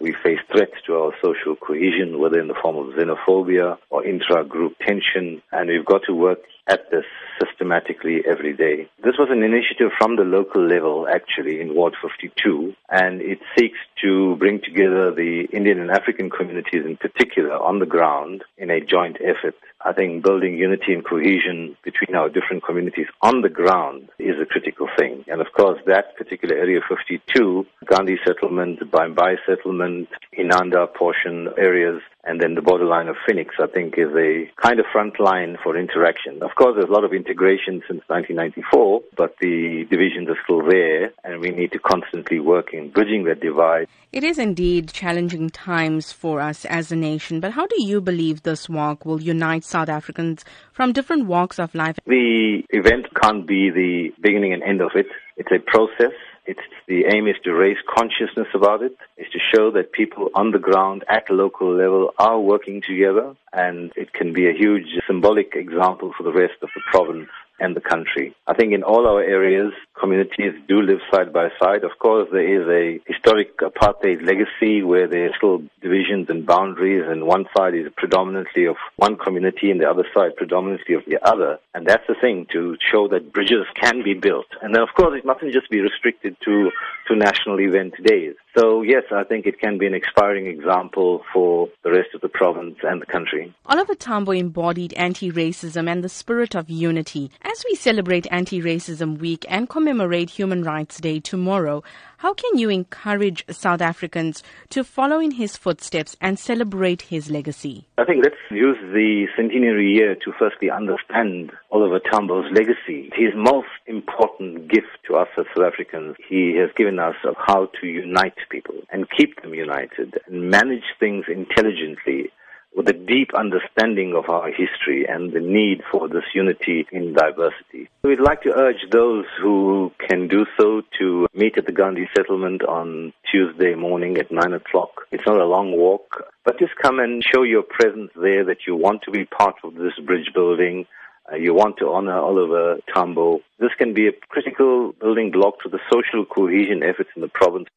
We face threats to our social cohesion, whether in the form of xenophobia or intra-group tension, and we've got to work at this systematically every day. This was an initiative from the local level, actually, in Ward 52, and it seeks to bring together the Indian and African communities in particular on the ground in a joint effort. I think building unity and cohesion between our different communities on the ground is a critical thing. And of course, that particular area 52, Gandhi settlement, Bambai settlement, Inanda portion areas, and then the borderline of Phoenix, I think, is a kind of front line for interaction. Of course, there's a lot of integration since 1994, but the divisions are still there, and we need to constantly work in bridging that divide. It is indeed challenging times for us as a nation, but how do you believe this walk will unite South Africans from different walks of life? The event can't be the beginning and end of it. It's a process. It's the aim is to raise consciousness about it, is to show that people on the ground at local level are working together, and it can be a huge symbolic example for the rest of the province and the country. I think in all our areas, communities do live side by side. Of course, there is a historic apartheid legacy where there are still divisions and boundaries, and one side is predominantly of one community and the other side predominantly of the other. And that's the thing to show that bridges can be built. And then, of course, it mustn't just be restricted to, to national event days. So, yes, I think it can be an inspiring example for the rest of the province and the country. Oliver Tambo embodied anti racism and the spirit of unity. As we celebrate Anti Racism Week and commemorate Human Rights Day tomorrow, how can you encourage South Africans to follow in his footsteps and celebrate his legacy? I think let's use the centenary year to firstly understand Oliver Tambo's legacy. His most important gift to us as South Africans, he has given us of how to unite people and keep them united and manage things intelligently with a deep understanding of our history and the need for this unity in diversity. We'd like to urge those who can do so to meet at the Gandhi settlement on Tuesday morning at 9 o'clock. It's not a long walk, but just come and show your presence there that you want to be part of this bridge building. Uh, you want to honor Oliver Tambo. This can be a critical building block to the social cohesion efforts in the province.